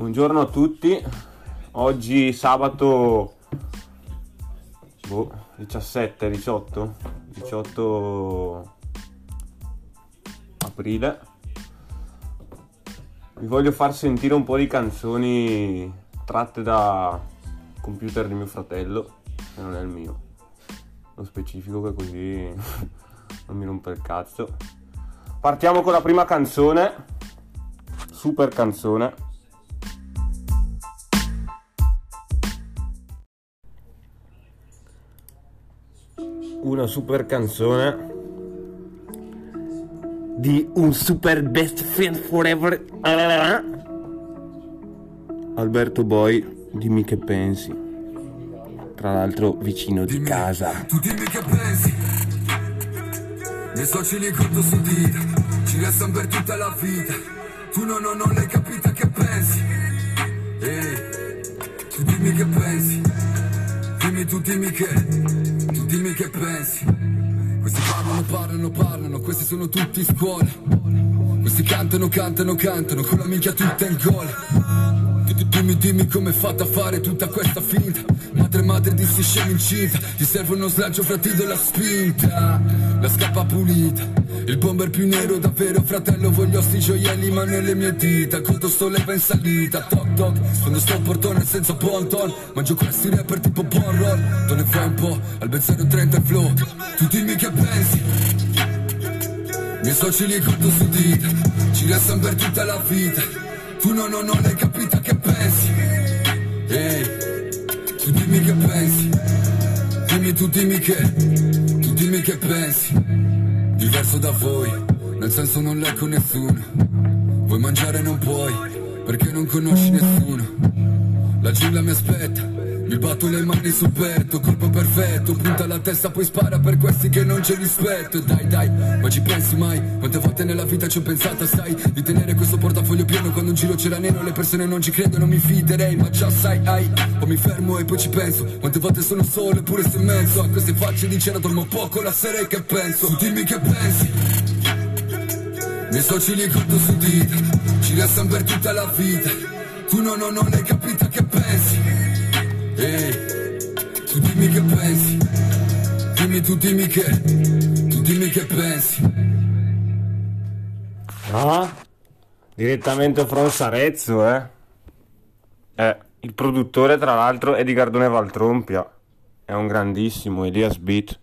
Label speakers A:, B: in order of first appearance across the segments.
A: Buongiorno a tutti, oggi sabato boh, 17, 18, 18 aprile. Vi voglio far sentire un po' di canzoni tratte da computer di mio fratello, che non è il mio. Lo specifico che così non mi rompe il cazzo. Partiamo con la prima canzone, super canzone. Una super canzone di un super best friend forever. Alberto Boy, dimmi che pensi. Tra l'altro vicino di
B: Dimmi,
A: casa.
B: Tu dimmi che pensi. Nei soci li conto su dita. Ci restano per tutta la vita. Tu no, no, non l'hai capita che pensi. Ehi, tu dimmi che pensi. Dimmi, tu dimmi che. Che pensi. Questi parlano, parlano, parlano. Questi sono tutti scuole. Questi cantano, cantano, cantano. Con la minchia tutta in gola. Tu- Dimmi, dimmi come fatta a fare tutta questa finta. Madre, madre di sti scemi incinta. Ti serve uno slancio fratello la spinta. La scappa pulita. Il bomber più nero davvero fratello. Voglio sti gioielli ma nelle mie dita. Conto sto leva in salita. Toc toc. Quando sto al portone senza ponton Mangio questi rapper tipo bon roll. Te ne fai un po' al ben 030 flow. Tu dimmi che pensi. Miei soci li conto su dita Ci restano per tutta la vita Tu no, no, non hai capito che pensi. Ehi Tu dimmi che pensi. Dimmi tu dimmi che Tu dimmi che pensi. Diverso da voi Nel senso non leggo nessuno. Vuoi mangiare non puoi Perché non conosci nessuno. La giungla mi aspetta mi batto le mani sul petto, colpo perfetto Punta la testa poi spara per questi che non c'è rispetto. Dai dai, ma ci pensi mai? Quante volte nella vita ci ho pensato, sai Di tenere questo portafoglio pieno quando un giro c'era nero Le persone non ci credono, mi fiderei Ma già sai, ai Poi mi fermo e poi ci penso. Quante volte sono solo eppure in mezzo A queste facce di cera dormo poco la sera e che penso. Tu dimmi che pensi. Miei soci li conto su dita Ci restano per tutta la vita. Tu no, no, non hai capito che pensi Ehi Tu dimmi che pensi Dimmi tu dimmi che Tu dimmi che pensi
A: Ah, direttamente from Sarezzo, eh. Eh, il produttore tra l'altro è di Gardone Valtrompia. È un grandissimo Elias Beat.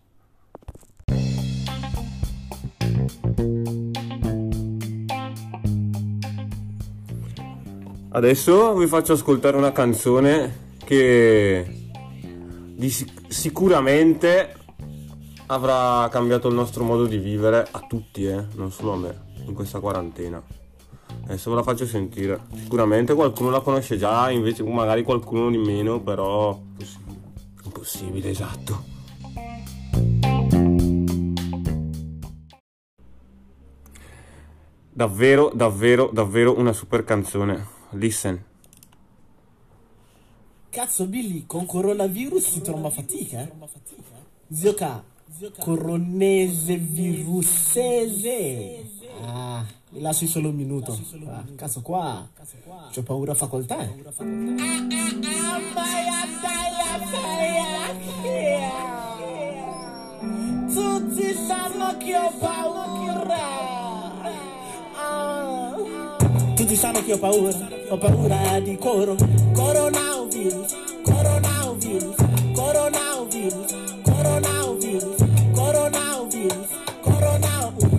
A: Adesso vi faccio ascoltare una canzone che sic- sicuramente avrà cambiato il nostro modo di vivere a tutti, eh, non solo a me, in questa quarantena. Adesso ve la faccio sentire. Sicuramente qualcuno la conosce già, invece magari qualcuno di meno, però impossibile, esatto. Davvero, davvero, davvero una super canzone. Listen.
C: Cazzo Billy, con coronavirus si tromba fatica, eh? Zio K, coronese virusese. Ah, mi lasci solo un minuto. Ah, cazzo qua, c'ho paura a facoltà, eh? Tutti sanno che ho paura. Ah. Tutti sanno che ho paura, ho paura di coro, coronavirus, coronavirus, coronavirus, coronavirus, coronavirus, coronavirus.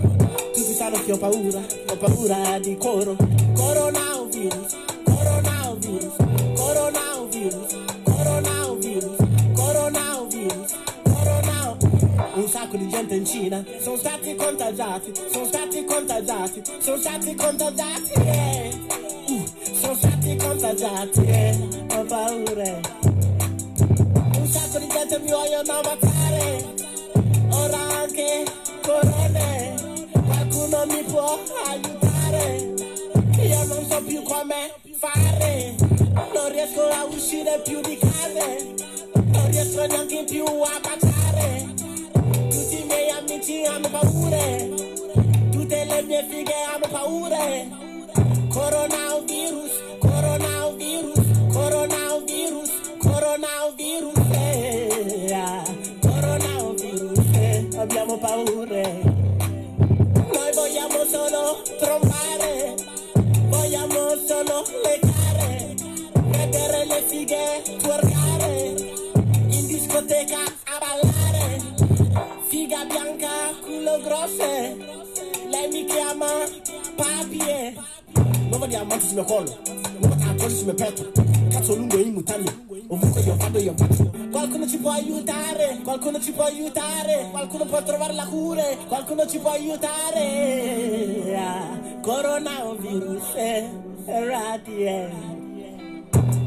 C: Tutti sanno che ho paura, ho paura di coro, coronavirus, coronavirus, coronavirus, coronavirus, coronavirus, coronavirus. Un sacco di gente in Cina sono stati contagiati, sono stati contagiati, sono stati contagiati, eh. Uh, sono stati contagiati, eh. Ho paura. Un sacco di gente mi vogliono ammazzare, ora anche corone, qualcuno mi può aiutare, io non so più come fare, non riesco a uscire più di casa, non riesco neanche più a baciare. Tutti i miei amici hanno paure, tutte le mie fighe hanno paure. Coronavirus, coronavirus, abbiamo paure. Noi vogliamo solo trombare, vogliamo solo leccare, vedere le fighe twerkare, in discoteca a ballare, figa bianca, culo grosse, lei mi chiama papie, non vogliamo anche sul mio collo, non vogliamo sul mio petto, cazzo lungo in mutande. Ovunque io vado io faccio Qualcuno ci può aiutare Qualcuno ci può aiutare Qualcuno può trovare la cura Qualcuno ci può aiutare. Ah, Coronavirus eh, radie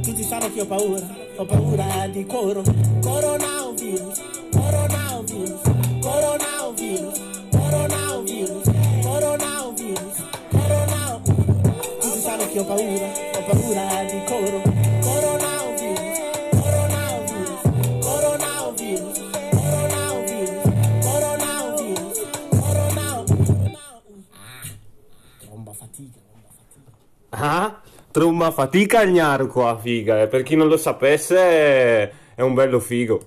C: Tutti sanno che ho paura Ho paura di coro. Coronavirus Coronavirus Coronavirus Coronavirus Coronavirus Coronavirus. Tutti sanno che Ho paura Tromba fatica
A: il gnarco a figa, eh. per chi non lo sapesse è- un bello figo,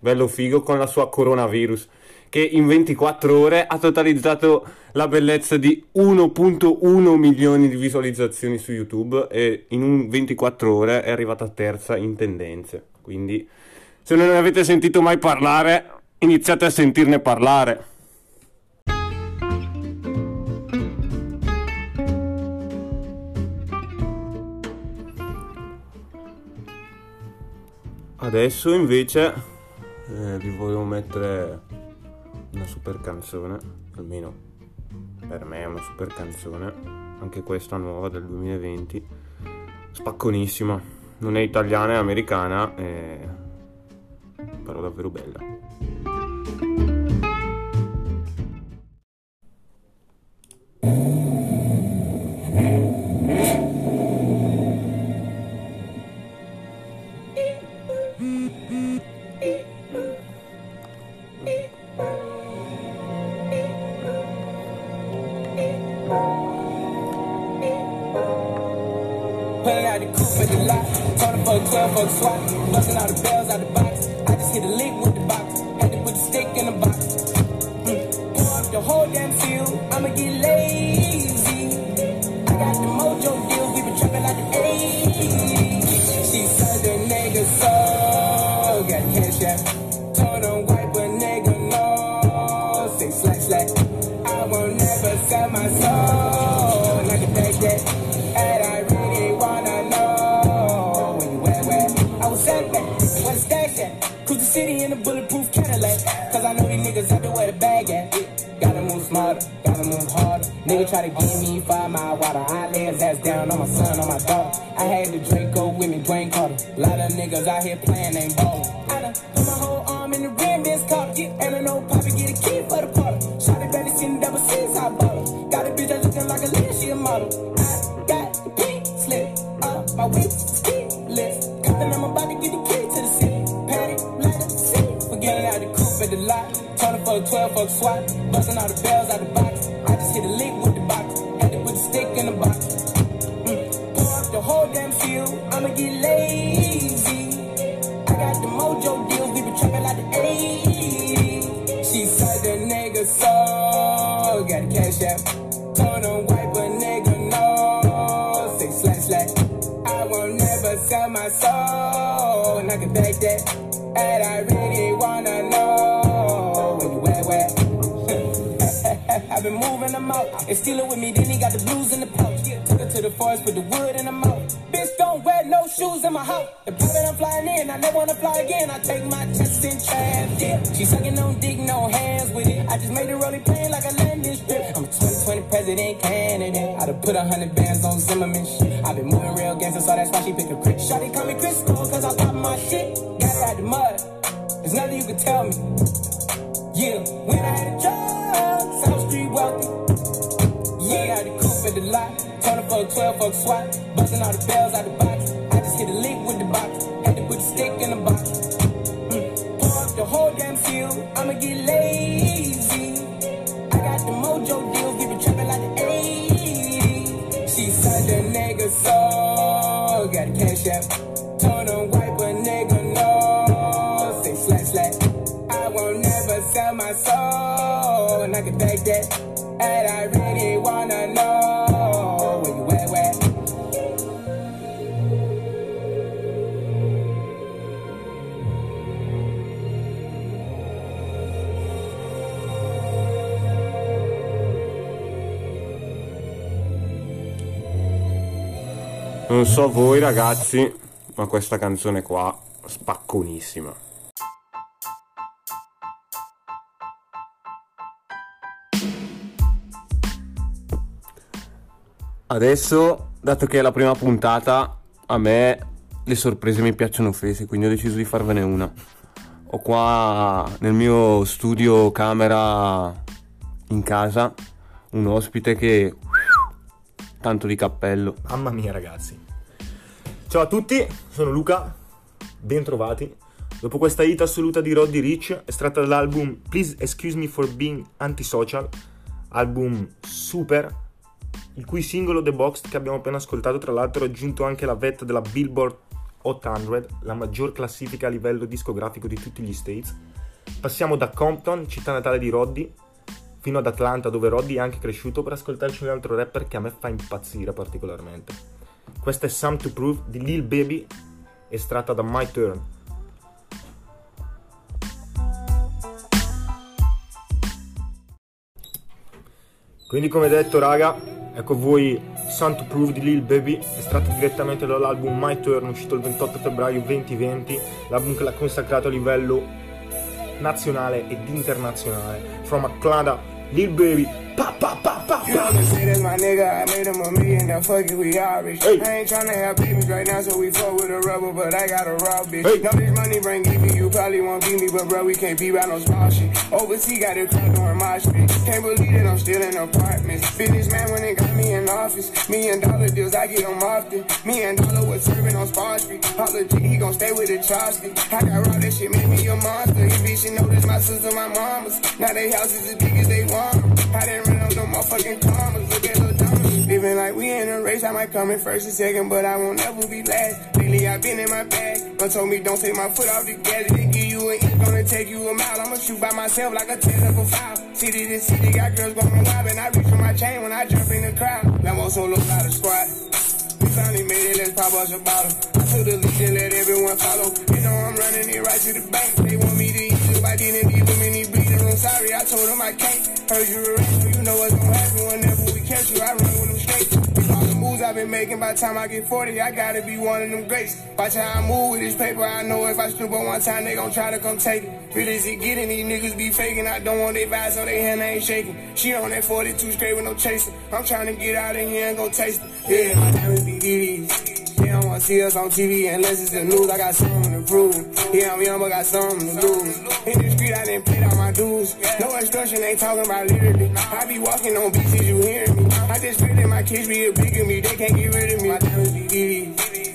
A: bello figo con la sua coronavirus, che in 24 ore ha totalizzato la bellezza di 1.1 milioni di visualizzazioni su YouTube e in un 24 ore è arrivata terza in tendenze, quindi se non ne avete sentito mai parlare, iniziate a sentirne parlare. Adesso invece eh, vi volevo mettere una super canzone, almeno per me è una super canzone, anche questa nuova del 2020, spacconissima, non è italiana, è americana, eh, però davvero bella.
D: Nigga give me five mile water. I lay his down on my son, on my daughter. I had the Draco with me, Dwayne Carter. Lot of niggas out here playing, ain't ballin'. I done put my whole arm in the rim, this car. Yeah, and I know Poppy get a key for the party. Shot it better seen double C's, I bought her. Got a bitch that looking like a lean, she a model. I got the pink slip up my waist, ski list. Coppin', I'm about to get the key to the city. Patty, let it see. Forgetting out the coupe at the lot. Turning for a 12 fuck swat. Busting all the bells out the sell my soul. And I can back that. And I really wanna know when you where where. I've been moving them out. And stealing with me, then he got the blues in the pouch. Took her to the forest, put the wood in the mouth. Bitch, don't wear no shoes in my house. The private I'm flying in, I never wanna fly again. I take my chances in traffic. She sucking on dick, no hands with it. I just made the rolling plane like a landing strip. I'm a 2020 president candidate. I done put a hundred bands on Zimmerman shit. I've been moving real gangster, so that's why she picked a crit. Shotty call me Crisco, cause I pop my shit. Got it out the mud. There's nothing you can tell me. Yeah, when I had a job, South Street wealthy. Yeah, I got the coupe at the lot. Turning for a 12 fuck swat. Busting all the bells out the box.
E: That. And I really wanna know where you at, where?
A: Non so voi ragazzi, ma questa canzone qua spacconissima. Adesso, dato che è la prima puntata, a me le sorprese mi piacciono fese, quindi ho deciso di farvene una. Ho qua nel mio studio camera in casa un ospite che tanto di cappello.
F: Mamma mia ragazzi. Ciao a tutti, sono Luca, bentrovati. Dopo questa hit assoluta di Roddy Rich, estratta dall'album Please Excuse Me for Being Antisocial, album super, il cui singolo The Box che abbiamo appena ascoltato tra l'altro ha raggiunto anche la vetta della Billboard 800, la maggior classifica a livello discografico di tutti gli States. Passiamo da Compton, città natale di Roddy, fino ad Atlanta dove Roddy è anche cresciuto per ascoltarci un altro rapper che a me fa impazzire particolarmente. Questa è Some to Prove di Lil Baby, estratta da My Turn. Quindi come detto raga, ecco voi Some to Prove di Lil Baby, estratto direttamente dall'album My Turn uscito il 28 febbraio 2020, l'album che l'ha consacrato a livello nazionale ed internazionale. From Atlanta, Lil Baby, pa pa pa pa
E: You know say that's my nigga, I made him a million, now fuck it, we all rich.
F: Hey.
E: I ain't tryna have babies right now, so we fuck with a rubber, but I got a raw bitch.
F: Hey.
E: Know this money bring give me, you probably won't beat me, but bro, we can't be about no small shit. Overseas got a crowd doing Can't believe that I'm still in apartments. Businessman when they got me in office. Million dollar deals, I get them often. Me and Dollar was serving on Spawn Street. Holla he gon' stay with the Charleston. I got raw, that shit made me a monster. You bitch, you know this my sister, my mama's. Now they houses as big as they want. I didn't run up no motherfucking commas. Look at. Living like we in a race, I might come in first and second, but I won't ever be last. Lately I've been in my bag, but told me don't take my foot off the gas. They give you an inch, gonna take you a mile. I'ma shoot by myself like a technical foul. City to city, got girls going wild, and I reach for my chain when I jump in the crowd. Now I'm solo out of squad. We finally made it, let's pop us a bottle. I took the lead and let everyone follow. You know I'm running it right to the bank. They want me to eat you, I didn't leave them the bleeding room. Sorry, I told them I can't. Heard you a rat, so you know what's gonna been making, by the time I get 40, I gotta be one of them greats. Watch how I move with this paper, I know if I stoop on one time, they gon' try to come take it. Real as it getting, these niggas be faking. I don't want their vibes, so they hand ain't shaking. She on that 42 straight with no chasing. I'm trying to get out of here and go taste it. Yeah, my diamonds be DVDs. See us on TV unless it's the news. I got something to prove. Yeah, I'm young, but got something to lose. In the street, I didn't pay all my dues. No instruction, ain't talking about literally. I be walking on beaches, you hearing me. I just pray that my kids be a big me. They can't get rid of me. My.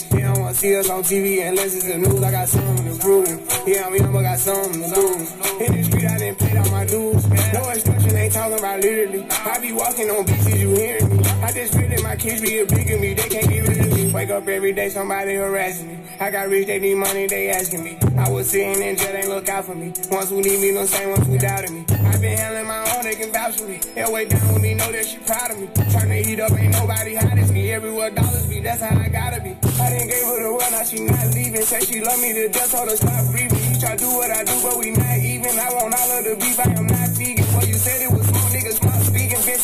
E: They don't wanna see us on TV unless it's the news. I got something to prove. Yeah, I'm young, but got something to lose. In the street, I didn't pay all my dues. No instruction, ain't talking about literally. I be walking on beaches, you hearing me. I just pray that my kids be a of me. They can't get rid of me. Wake up every day, somebody harassing me. I got rich, they need money, they asking me. I was sitting in jail, they look out for me. Ones who need me, no same ones who doubted me. I been handling my own, they can vouch for me. They'll wait down with me, know that she proud of me. Turn the heat up, ain't nobody hot as me. Everywhere dollars be, that's how I gotta be. I didn't give her the world, now she not leaving. Say she love me to death, told her stop breathing. Try to do what I do, but we not even. I want all of the beef, I am not vegan. Boy, you said it was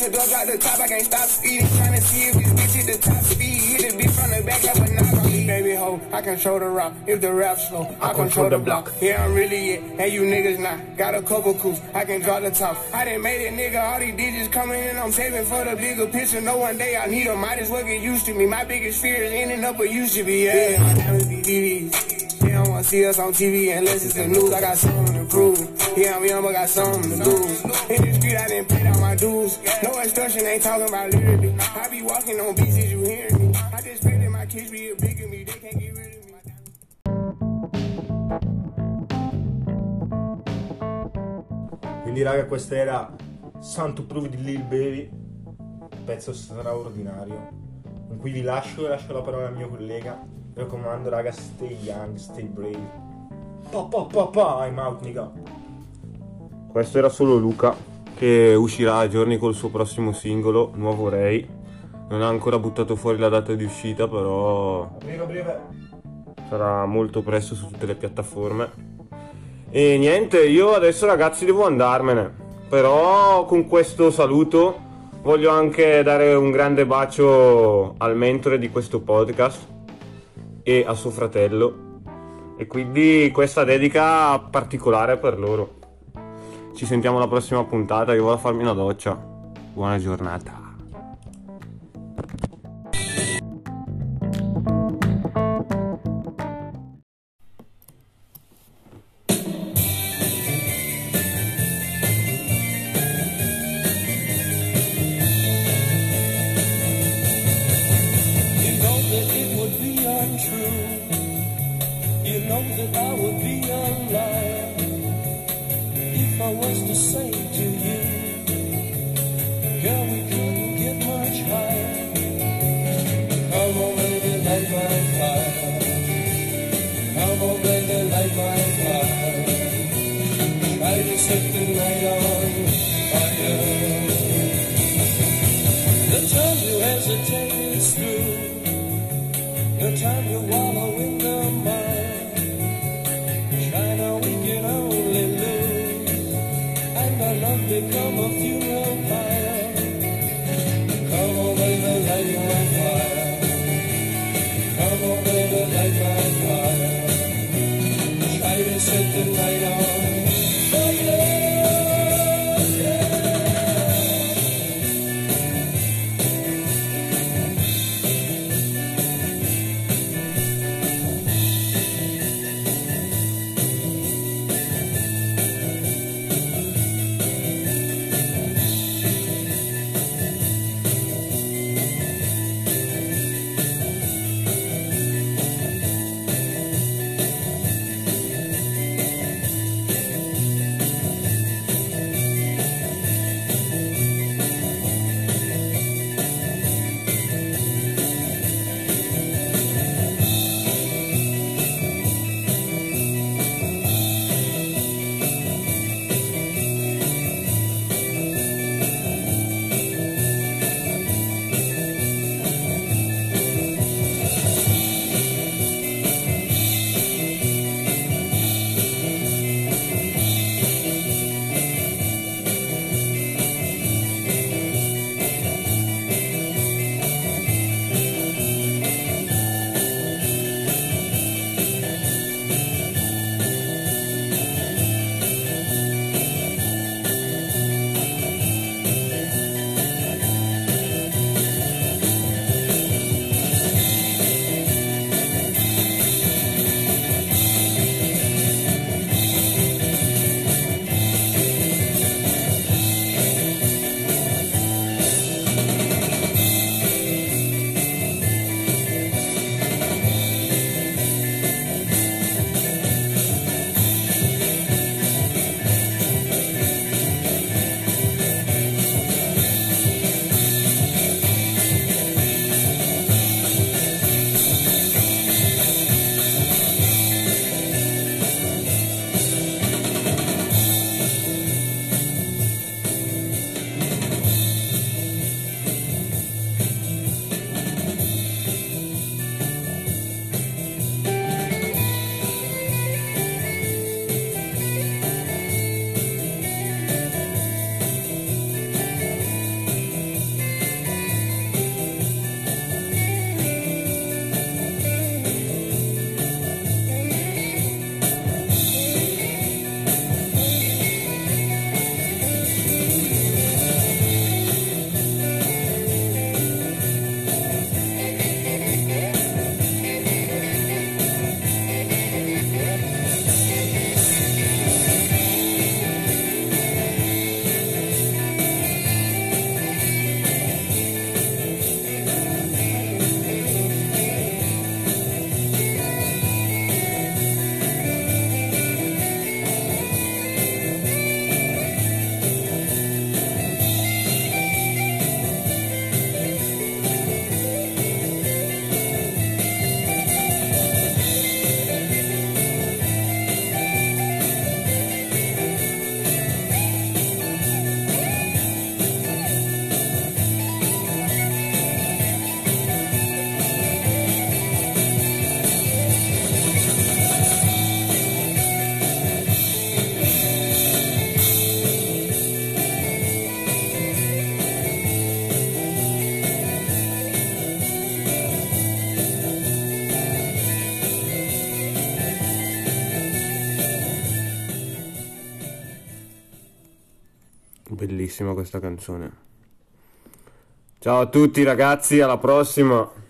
E: Bitch, the the top, I can't stop speeding. Trying to see if this bitch hit the top speed. Hit the bitch from the back, have ho, I control the rock. If the rap slow, I, control the block. Yeah, I'm really it, and you niggas not. Got a couple coups, I can draw the top. I done made it, nigga, all these digits coming in. I'm saving for the bigger picture. No one day I need them, might as well get used to me. My biggest fear is ending up where you to be. Yeah, my diamonds be DVDs. They don't wanna see us on TV unless it's the news. I got something to prove. Yeah, I'm young, but got something to lose. In the street, I didn't pay all my dues. No instruction, ain't talking about literally. I be walking on beaches, you hearing me. I just pray that my kids be a big of me.
F: Quindi raga questa era Sun to Prove di Lil Baby, pezzo straordinario. Con cui vi lascio e lascio la parola al mio collega. Mi raccomando raga, stay young, stay brave. Pa pa pa pa, I'm out nigga.
A: questo era solo Luca che uscirà a giorni col suo prossimo singolo, Nuovo Ray. Non ha ancora buttato fuori la data di uscita, però
F: Breve, breve.
A: sarà molto presto su tutte le piattaforme. E niente, io adesso ragazzi devo andarmene. Però con questo saluto voglio anche dare un grande bacio al mentore di questo podcast e a suo fratello. E quindi questa dedica particolare per loro. Ci sentiamo alla prossima puntata, io vado a farmi una doccia. Buona giornata. Bellissima questa canzone. Ciao a tutti ragazzi, alla prossima.